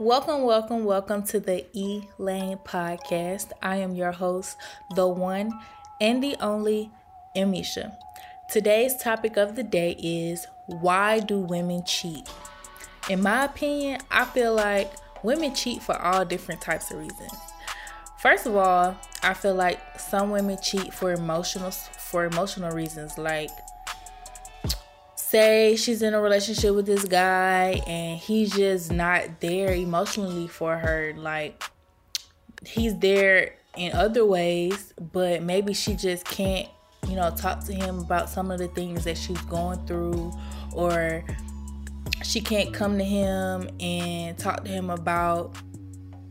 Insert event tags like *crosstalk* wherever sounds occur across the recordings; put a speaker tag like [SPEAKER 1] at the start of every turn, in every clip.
[SPEAKER 1] Welcome, welcome, welcome to the E Lane Podcast. I am your host, the one and the only Amisha. Today's topic of the day is why do women cheat? In my opinion, I feel like women cheat for all different types of reasons. First of all, I feel like some women cheat for emotional for emotional reasons like say she's in a relationship with this guy and he's just not there emotionally for her like he's there in other ways but maybe she just can't you know talk to him about some of the things that she's going through or she can't come to him and talk to him about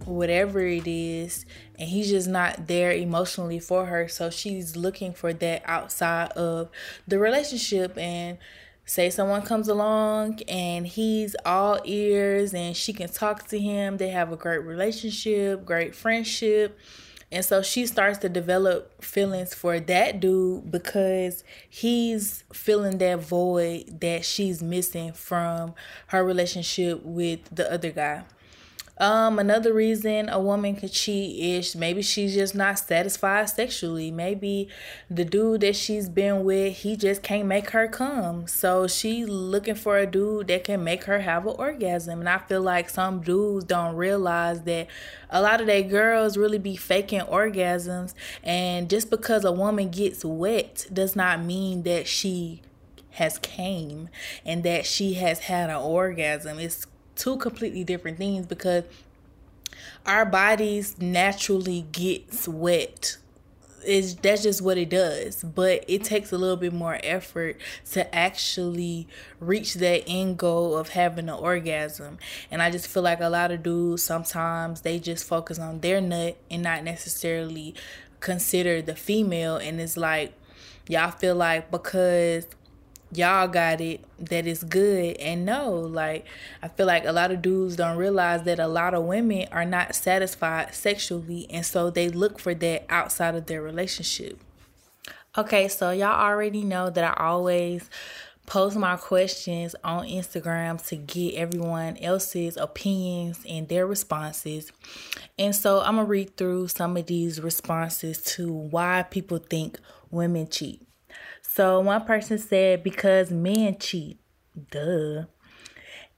[SPEAKER 1] whatever it is and he's just not there emotionally for her. So she's looking for that outside of the relationship and say someone comes along and he's all ears and she can talk to him they have a great relationship great friendship and so she starts to develop feelings for that dude because he's filling that void that she's missing from her relationship with the other guy. Um, another reason a woman could cheat is maybe she's just not satisfied sexually. Maybe the dude that she's been with, he just can't make her come. So she's looking for a dude that can make her have an orgasm. And I feel like some dudes don't realize that a lot of they girls really be faking orgasms. And just because a woman gets wet does not mean that she has came and that she has had an orgasm. It's two completely different things because our bodies naturally gets wet. Is that's just what it does but it takes a little bit more effort to actually reach that end goal of having an orgasm. And i just feel like a lot of dudes sometimes they just focus on their nut and not necessarily consider the female. And it's like y'all feel like because y'all got it that is good. And no like i feel like a lot of dudes don't realize that a lot of women are not satisfied sexually and so they look for that outside of their relationship. Okay so y'all already know that i always post my questions on instagram to get everyone else's opinions and their responses. And so i'm gonna read through some of these responses to why people think women cheat so one person said because men cheat. Duh.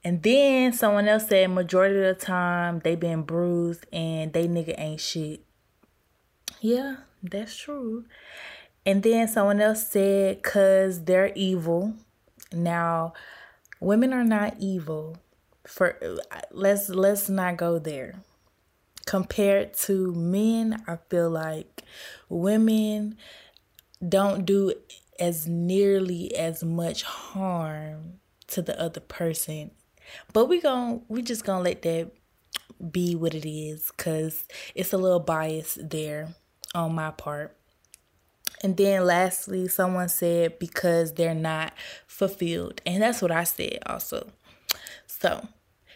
[SPEAKER 1] And then someone else said majority of the time they been bruised and they nigga ain't shit. Yeah, that's true. And then someone else said cuz they're evil. Now, women are not evil. For let's let's not go there. Compared to men, I feel like women don't do as nearly as much harm to the other person. But we going we just gonna let that be what it is because it's a little bias there on my part. And then lastly, someone said because they're not fulfilled. And that's what I said also. So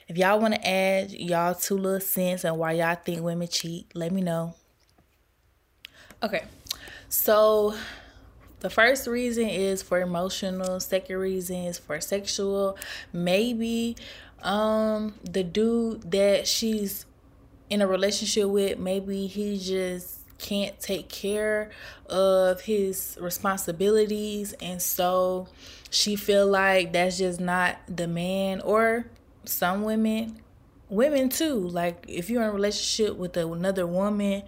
[SPEAKER 1] if y'all want to add y'all two little cents and why y'all think women cheat, let me know. Okay. So the first reason is for emotional, second reason is for sexual. Maybe um the dude that she's in a relationship with, maybe he just can't take care of his responsibilities. And so she feel like that's just not the man. Or some women women too. Like if you're in a relationship with another woman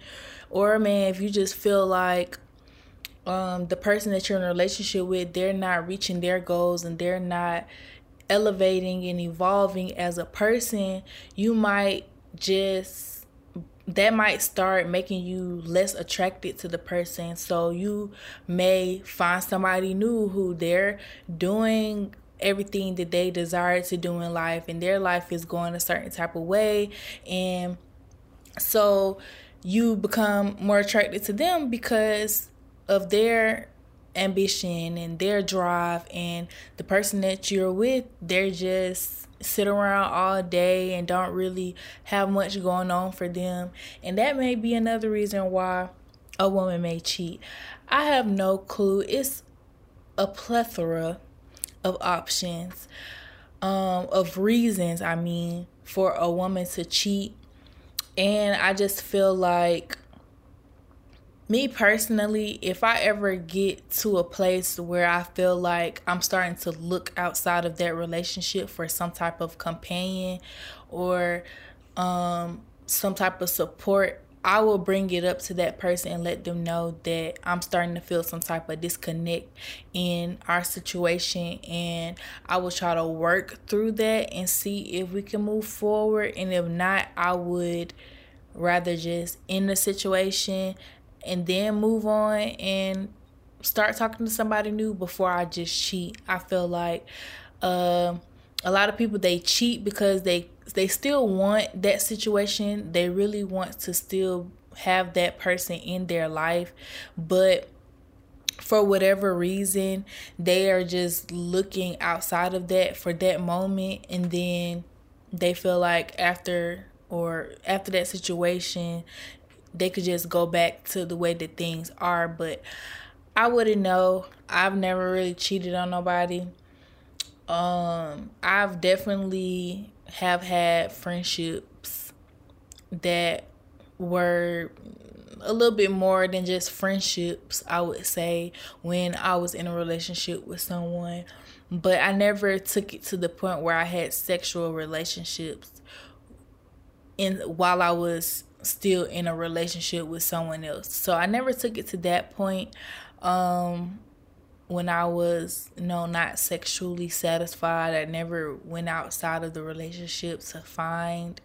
[SPEAKER 1] or a man if you just feel like um, the person that you're in a relationship with, they're not reaching their goals and they're not elevating and evolving as a person, you might just that might start making you less attracted to the person. So you may find somebody new who they're doing everything that they desire to do in life and their life is going a certain type of way and so you become more attracted to them because of their ambition and their drive and the person that you're with they're just sit around all day and don't really have much going on for them. And that may be another reason why a woman may cheat. I have no clue. It's a plethora of options um of reasons i mean for a woman to cheat. And I just feel like me personally, if I ever get to a place where I feel like I'm starting to look outside of that relationship for some type of companion or um, some type of support, I will bring it up to that person and let them know that I'm starting to feel some type of disconnect in our situation. And I will try to work through that and see if we can move forward. And if not, I would rather just end the situation and then move on and start talking to somebody new before I just cheat. I feel like uh, a lot of people they cheat because they they still want that situation. They really want to still have that person in their life, but for whatever reason, they are just looking outside of that for that moment and then they feel like after or after that situation they could just go back to the way that things are. But I wouldn't know. I've never really cheated on nobody. Um, I've definitely have had friendships that were a little bit more than just friendships, I would say, when I was in a relationship with someone. But I never took it to the point where I had sexual relationships in while I was still in a relationship with someone else. So I never took it to that point um when I was you know not sexually satisfied. I never went outside of the relationship to find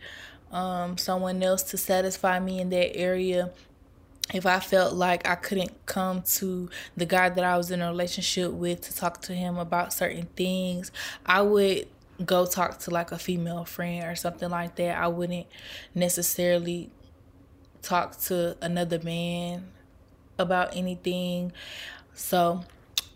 [SPEAKER 1] um someone else to satisfy me in that area. If I felt like I couldn't come to the guy that I was in a relationship with to talk to him about certain things, I would go talk to like a female friend or something like that. I wouldn't necessarily talk to another man about anything. So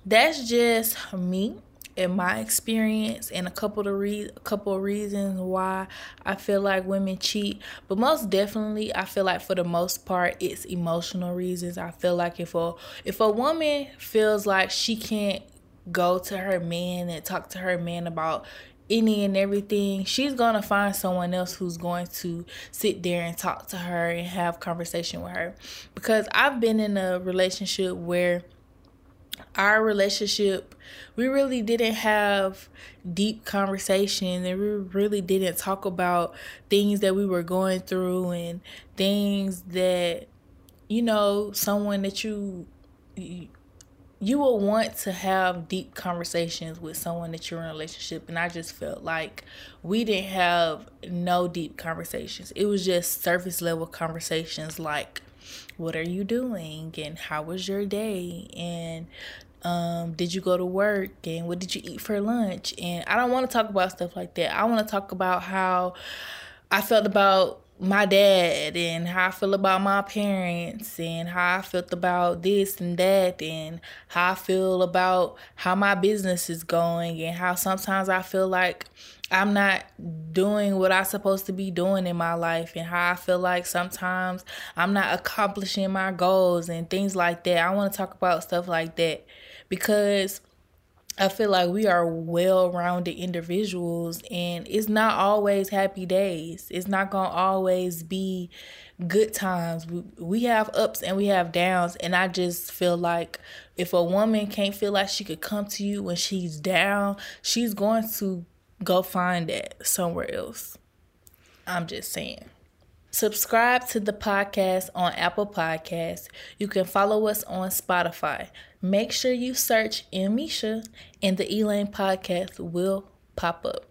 [SPEAKER 1] that's just me and my experience and a couple of re- a couple of reasons why I feel like women cheat. But most definitely, I feel like for the most part, it's emotional reasons. I feel like if a if a woman feels like she can't go to her man and talk to her man about any and everything, she's gonna find someone else who's going to sit there and talk to her and have conversation with her. Because I've been in a relationship where our relationship we really didn't have deep conversation and we really didn't talk about things that we were going through and things that you know someone that you you will want to have deep conversations with someone that you're in a relationship and i just felt like we didn't have no deep conversations. It was just surface level conversations like what are you doing? And how was your day? And um, did you go to work? And what did you eat for lunch? And i don't want to talk about stuff like that. I want to talk about how i felt about my dad and how I feel about my parents and how I felt about this and that and how I feel about how my business is going and how sometimes I feel like I'm not doing what I'm supposed to be doing in my life and how I feel like sometimes I'm not accomplishing my goals and things like that. I want to talk about stuff like that because I feel like we are well rounded individuals and it's not always happy days. It's not going to always be good times. We, we have ups and we have downs. And I just feel like if a woman can't feel like she could come to you when she's down, she's going to go find that somewhere else. I'm just saying. Subscribe to the podcast on Apple Podcasts. You can follow us on Spotify. Make sure you search Meisha and the Elaine podcast will pop up.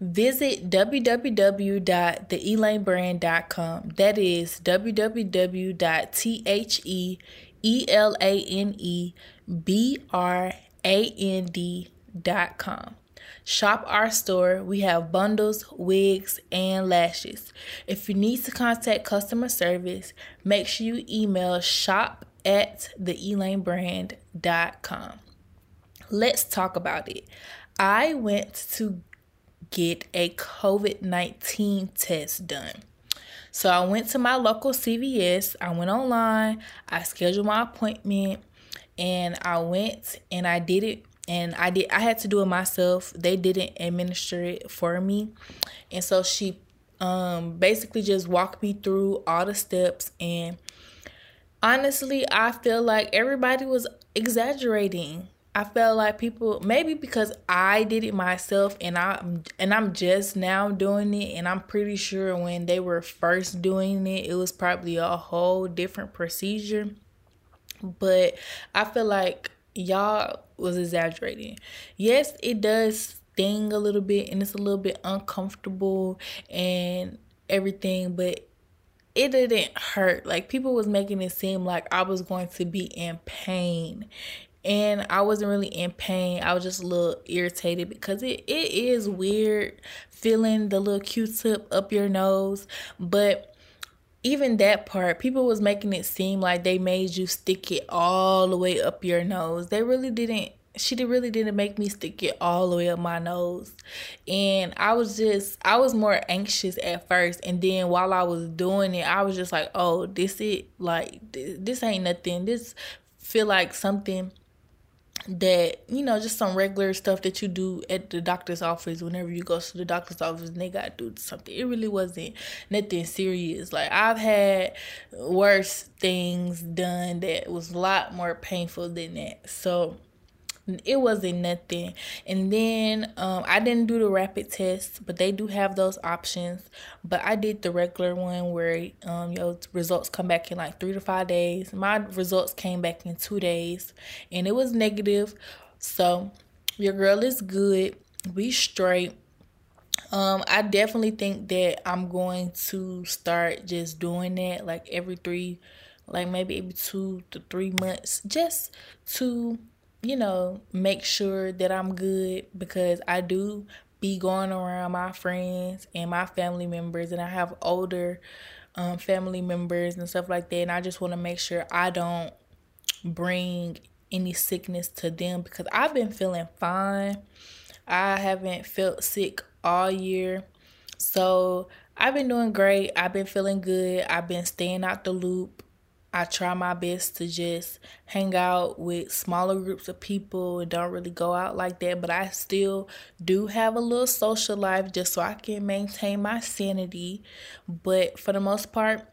[SPEAKER 1] Visit www.theelanebrand.com. That is www.theelanebrand.com. Shop our store. We have bundles, wigs, and lashes. If you need to contact customer service, make sure you email shop at theelanebrand.com. Let's talk about it. I went to get a COVID 19 test done. So I went to my local CVS, I went online, I scheduled my appointment, and I went and I did it and I did I had to do it myself. They didn't administer it for me. And so she um, basically just walked me through all the steps. And honestly, I feel like everybody was exaggerating. I felt like people maybe because I did it myself and I and I'm just now doing it and I'm pretty sure when they were first doing it it was probably a whole different procedure. But I feel like y'all was exaggerating. Yes, it does sting a little bit and it's a little bit uncomfortable and everything, but it didn't hurt. Like people was making it seem like I was going to be in pain and I wasn't really in pain. I was just a little irritated because it, it is weird feeling the little Q-tip up your nose, but even that part, people was making it seem like they made you stick it all the way up your nose. They really didn't she really didn't make me stick it all the way up my nose. And i was just i was more anxious at first. And then while i was doing it i was just like oh this it like this, this ain't nothing. This feel like something that you know just some regular stuff that you do at the doctor's office. Whenever you go to the doctor's office and they got to do something. It really wasn't nothing serious. Like i've had worse things done that was a lot more painful than that. So it wasn't nothing. And then um, i didn't do the rapid test but they do have those options. But i did the regular one where um, your results come back in like three to five days. My results came back in two days and it was negative. So your girl is good. Be straight. Um, I definitely think that I'm going to start just doing that like every three, like maybe every two to three months, just to you know, make sure that I'm good because I do be going around my friends and my family members, and I have older um, family members and stuff like that. And I just want to make sure I don't bring any sickness to them because I've been feeling fine. I haven't felt sick all year. So I've been doing great. I've been feeling good. I've been staying out the loop. I try my best to just hang out with smaller groups of people and don't really go out like that, but I still do have a little social life just so I can maintain my sanity. But for the most part,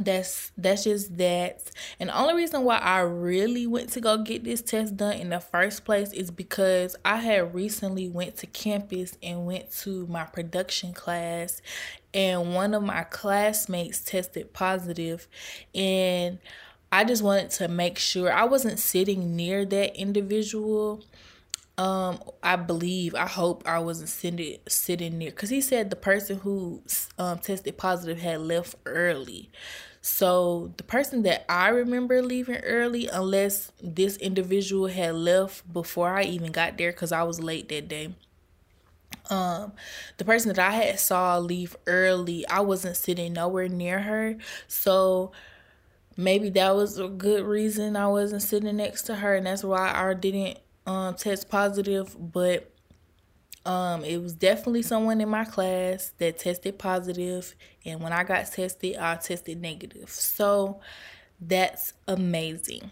[SPEAKER 1] that's that's just that. And the only reason why i really went to go get this test done in the first place is because i had recently went to campus and went to my production class and one of my classmates tested positive and i just wanted to make sure. I wasn't sitting near that individual um, I believe, I hope I wasn't sitting sitting near, cause he said the person who um tested positive had left early. So the person that I remember leaving early, unless this individual had left before I even got there, cause I was late that day. Um, the person that I had saw leave early, I wasn't sitting nowhere near her, so maybe that was a good reason I wasn't sitting next to her, and that's why I didn't um, test positive, but um, it was definitely someone in my class that tested positive, and when I got tested, I tested negative. So that's amazing.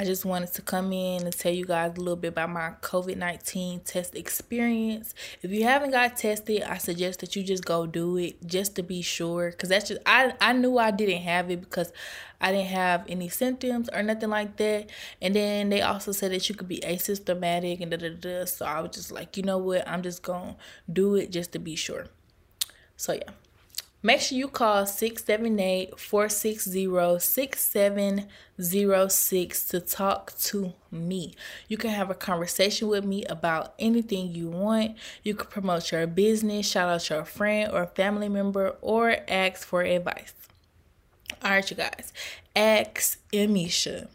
[SPEAKER 1] I just wanted to come in and tell you guys a little bit about my COVID 19 test experience. If you haven't got tested, I suggest that you just go do it just to be sure. Because that's just, I, I knew I didn't have it because I didn't have any symptoms or nothing like that. And then they also said that you could be asymptomatic and da da da. So I was just like, you know what? I'm just going to do it just to be sure. So yeah. Make sure you call 678 460 6706 to talk to me. You can have a conversation with me about anything you want. You can promote your business, shout out your friend or family member, or ask for advice. All right, you guys. Ask Amisha.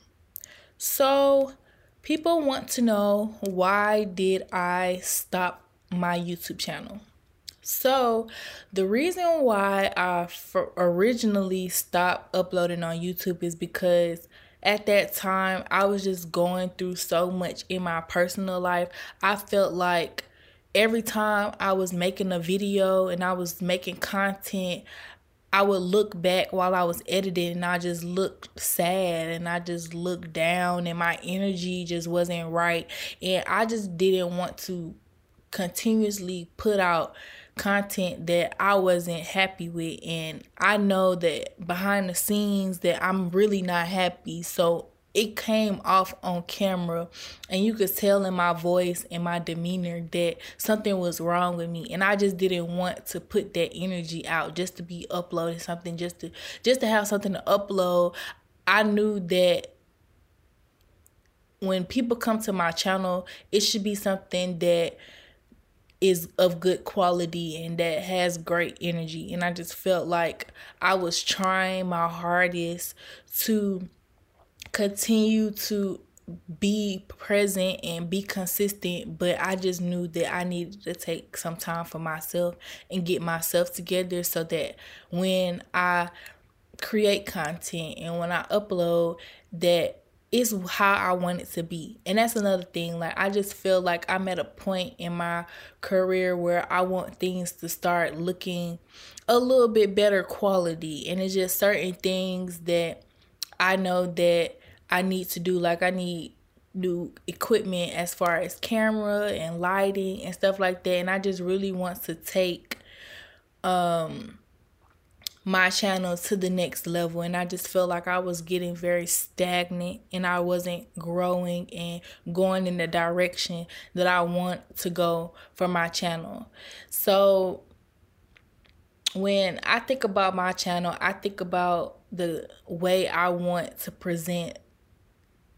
[SPEAKER 1] So, people want to know why did I stop my YouTube channel? So, the reason why I originally stopped uploading on YouTube is because at that time I was just going through so much in my personal life. I felt like every time I was making a video and I was making content, I would look back while I was editing and I just looked sad and I just looked down and my energy just wasn't right. And I just didn't want to continuously put out content that I wasn't happy with and I know that behind the scenes that I'm really not happy. So it came off on camera and you could tell in my voice and my demeanor that something was wrong with me and I just didn't want to put that energy out just to be uploading something just to just to have something to upload. I knew that when people come to my channel, it should be something that is of good quality and that has great energy. And I just felt like I was trying my hardest to continue to be present and be consistent, but I just knew that I needed to take some time for myself and get myself together so that when I create content and when I upload that it's how I want it to be. And that's another thing. Like I just feel like I'm at a point in my career where I want things to start looking a little bit better quality. And it's just certain things that I know that I need to do. Like I need new equipment as far as camera and lighting and stuff like that. And I just really want to take um my channel to the next level and I just felt like I was getting very stagnant and I wasn't growing and going in the direction that I want to go for my channel. So when I think about my channel, I think about the way I want to present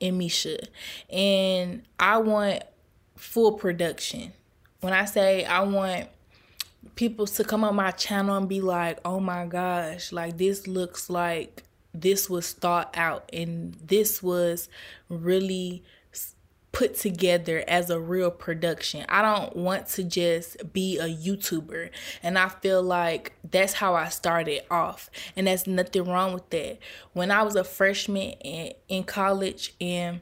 [SPEAKER 1] Emisha and I want full production. When I say I want people to come on my channel and be like, oh my gosh, like this looks like this was thought out and this was really put together as a real production. I don't want to just be a YouTuber. And I feel like that's how I started off. And there's nothing wrong with that. When I was a freshman in, in college and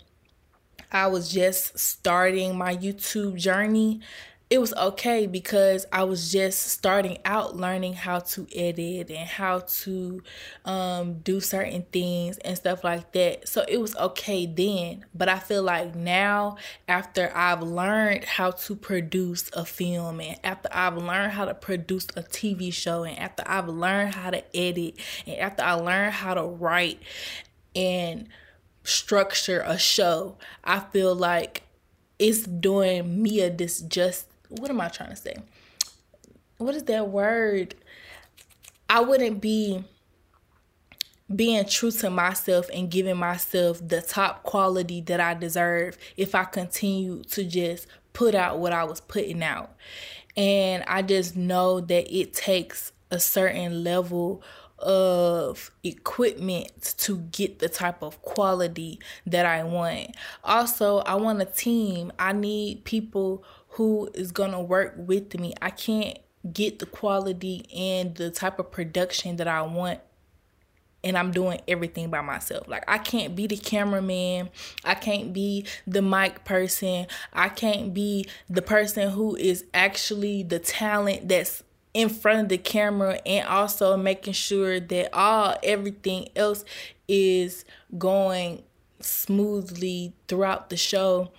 [SPEAKER 1] I was just starting my YouTube journey, it was okay because I was just starting out learning how to edit and how to um, do certain things and stuff like that. So it was okay then. But I feel like now, after I've learned how to produce a film and after I've learned how to produce a TV show and after I've learned how to edit and after I learned how to write and structure a show, I feel like it's doing me a disjustice what am I trying to say? What is that word? I wouldn't be being true to myself and giving myself the top quality that I deserve if I continue to just put out what I was putting out. And I just know that it takes a certain level of equipment to get the type of quality that I want. Also, I want a team. I need people who is gonna work with me. I can't get the quality and the type of production that I want and I'm doing everything by myself. Like I can't be the cameraman, I can't be the mic person, I can't be the person who is actually the talent that's in front of the camera and also making sure that all everything else is going smoothly throughout the show.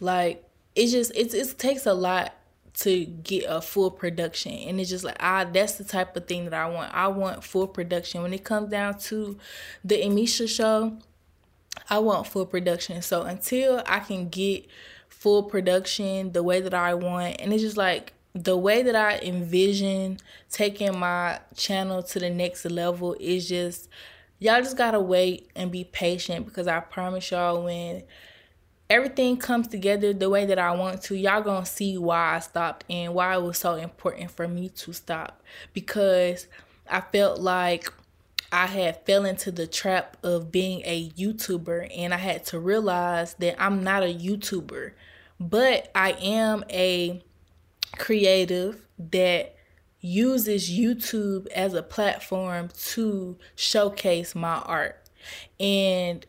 [SPEAKER 1] Like it just it, it takes a lot to get a full production and it's just like ah that's the type of thing that I want. I want full production. When it comes down to the Emisha show, I want full production. So until I can get full production the way that I want and it's just like the way that I envision taking my channel to the next level is just y'all just gotta wait and be patient because I promise y'all when everything comes together the way that I want to, y'all gonna see why I stopped and why it was so important for me to stop. Because I felt like I had fell into the trap of being a YouTuber and I had to realize that I'm not a YouTuber, but I am a creative that uses YouTube as a platform to showcase my art. And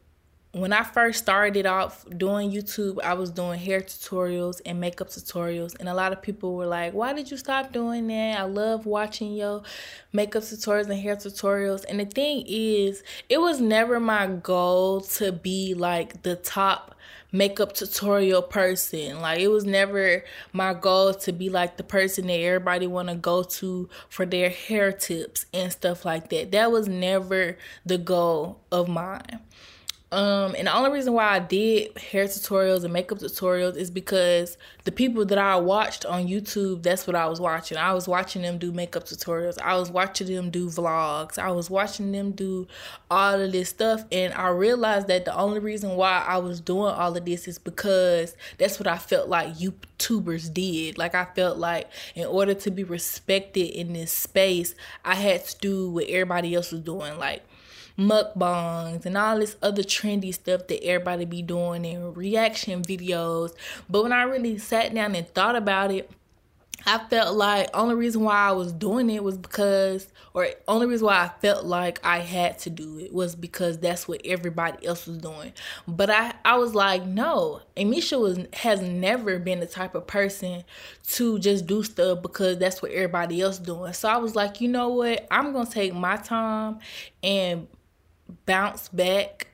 [SPEAKER 1] when I first started off doing YouTube, I was doing hair tutorials and makeup tutorials. And a lot of people were like, Why did you stop doing that? I love watching your makeup tutorials and hair tutorials. And the thing is, it was never my goal to be like the top makeup tutorial person. Like it was never my goal to be like the person that everybody want to go to for their hair tips and stuff like that. That was never the goal of mine. Um, and the only reason why I did hair tutorials and makeup tutorials is because the people that I watched on YouTube, that's what I was watching. I was watching them do makeup tutorials. I was watching them do vlogs. I was watching them do all of this stuff. And I realized that the only reason why I was doing all of this is because that's what I felt like YouTubers did. Like I felt like in order to be respected in this space, I had to do what everybody else was doing. Like mukbangs and all this other trendy stuff that everybody be doing and reaction videos. But when I really sat down and thought about it, I felt like only reason why I was doing it was because or only reason why I felt like I had to do it was because that's what everybody else was doing. But I I was like, no, Amisha was has never been the type of person to just do stuff because that's what everybody else doing. So I was like, you know what? I'm going to take my time and bounce back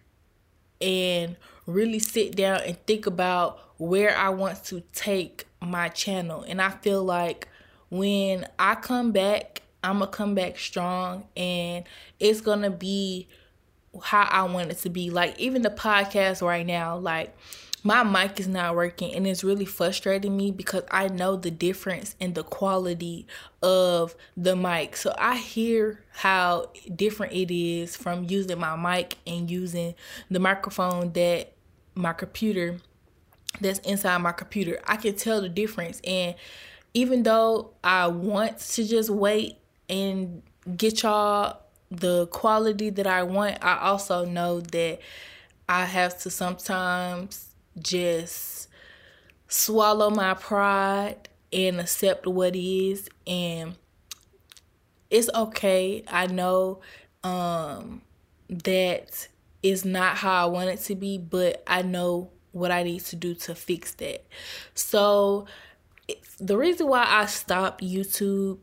[SPEAKER 1] and really sit down and think about where I want to take my channel. And I feel like when I come back, I'm going to come back strong and it's going to be how I want it to be. Like, even the podcast right now, like, my mic is not working and it's really frustrating me because I know the difference in the quality of the mic. So I hear how different it is from using my mic and using the microphone that my computer that's inside my computer. I can tell the difference and even though I want to just wait and get y'all the quality that I want, I also know that I have to sometimes just swallow my pride and accept what is and it's okay. I know um that is not how I want it to be, but I know what I need to do to fix that. So the reason why I stopped YouTube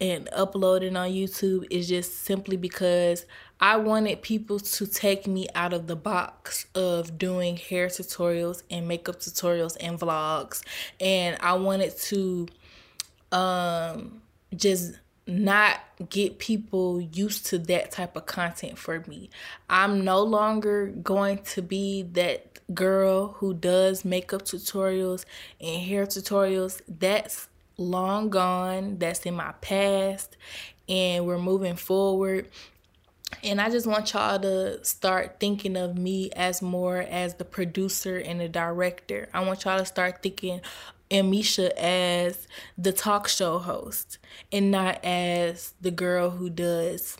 [SPEAKER 1] and uploading on YouTube is just simply because I wanted people to take me out of the box of doing hair tutorials and makeup tutorials and vlogs. And I wanted to um just not get people used to that type of content for me. I'm no longer going to be that girl who does makeup tutorials and hair tutorials. That's long gone. That's in my past. And we're moving forward. And I just want y'all to start thinking of me as more as the producer and the director. I want y'all to start thinking Amisha as the talk show host and not as the girl who does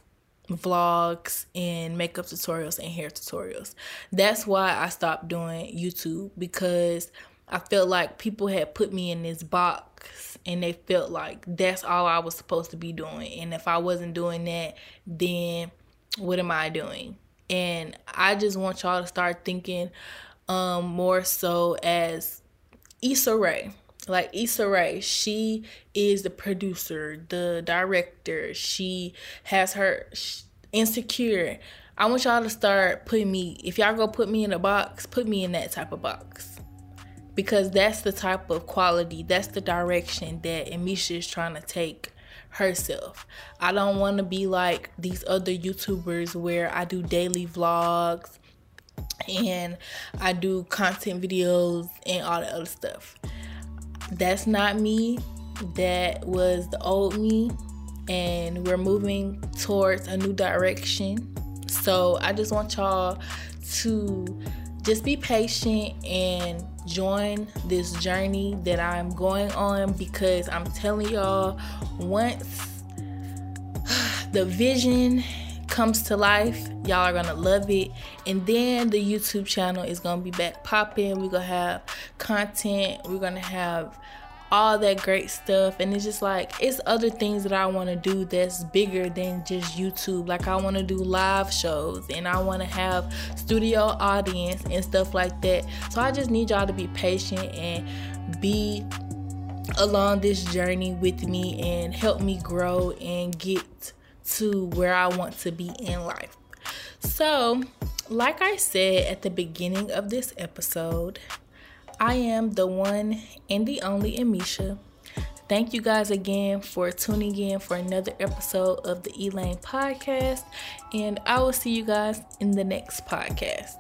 [SPEAKER 1] vlogs and makeup tutorials and hair tutorials. That's why I stopped doing YouTube because I felt like people had put me in this box and they felt like that's all I was supposed to be doing. And if I wasn't doing that, then what am I doing? And I just want y'all to start thinking um, more so as Issa Rae. Like Issa Rae, she is the producer, the director. She has her insecure. I want y'all to start putting me, if y'all go put me in a box, put me in that type of box. Because that's the type of quality, that's the direction that Amisha is trying to take herself. I don't want to be like these other YouTubers where I do daily vlogs and I do content videos and all that other stuff. That's not me. That was the old me. And we're moving towards a new direction. So I just want y'all to just be patient and join this journey that I'm going on because I'm telling y'all, once *sighs* the vision comes to life, y'all are gonna love it. And then the YouTube channel is gonna be back popping. We're gonna have content, we're gonna have all that great stuff. And it's just like it's other things that I want to do that's bigger than just YouTube. Like I want to do live shows and I want to have studio audience and stuff like that. So I just need y'all to be patient and be along this journey with me and help me grow and get to where I want to be in life. So, like I said at the beginning of this episode, I am the one and the only Amisha. Thank you guys again for tuning in for another episode of the Elaine podcast, and I will see you guys in the next podcast.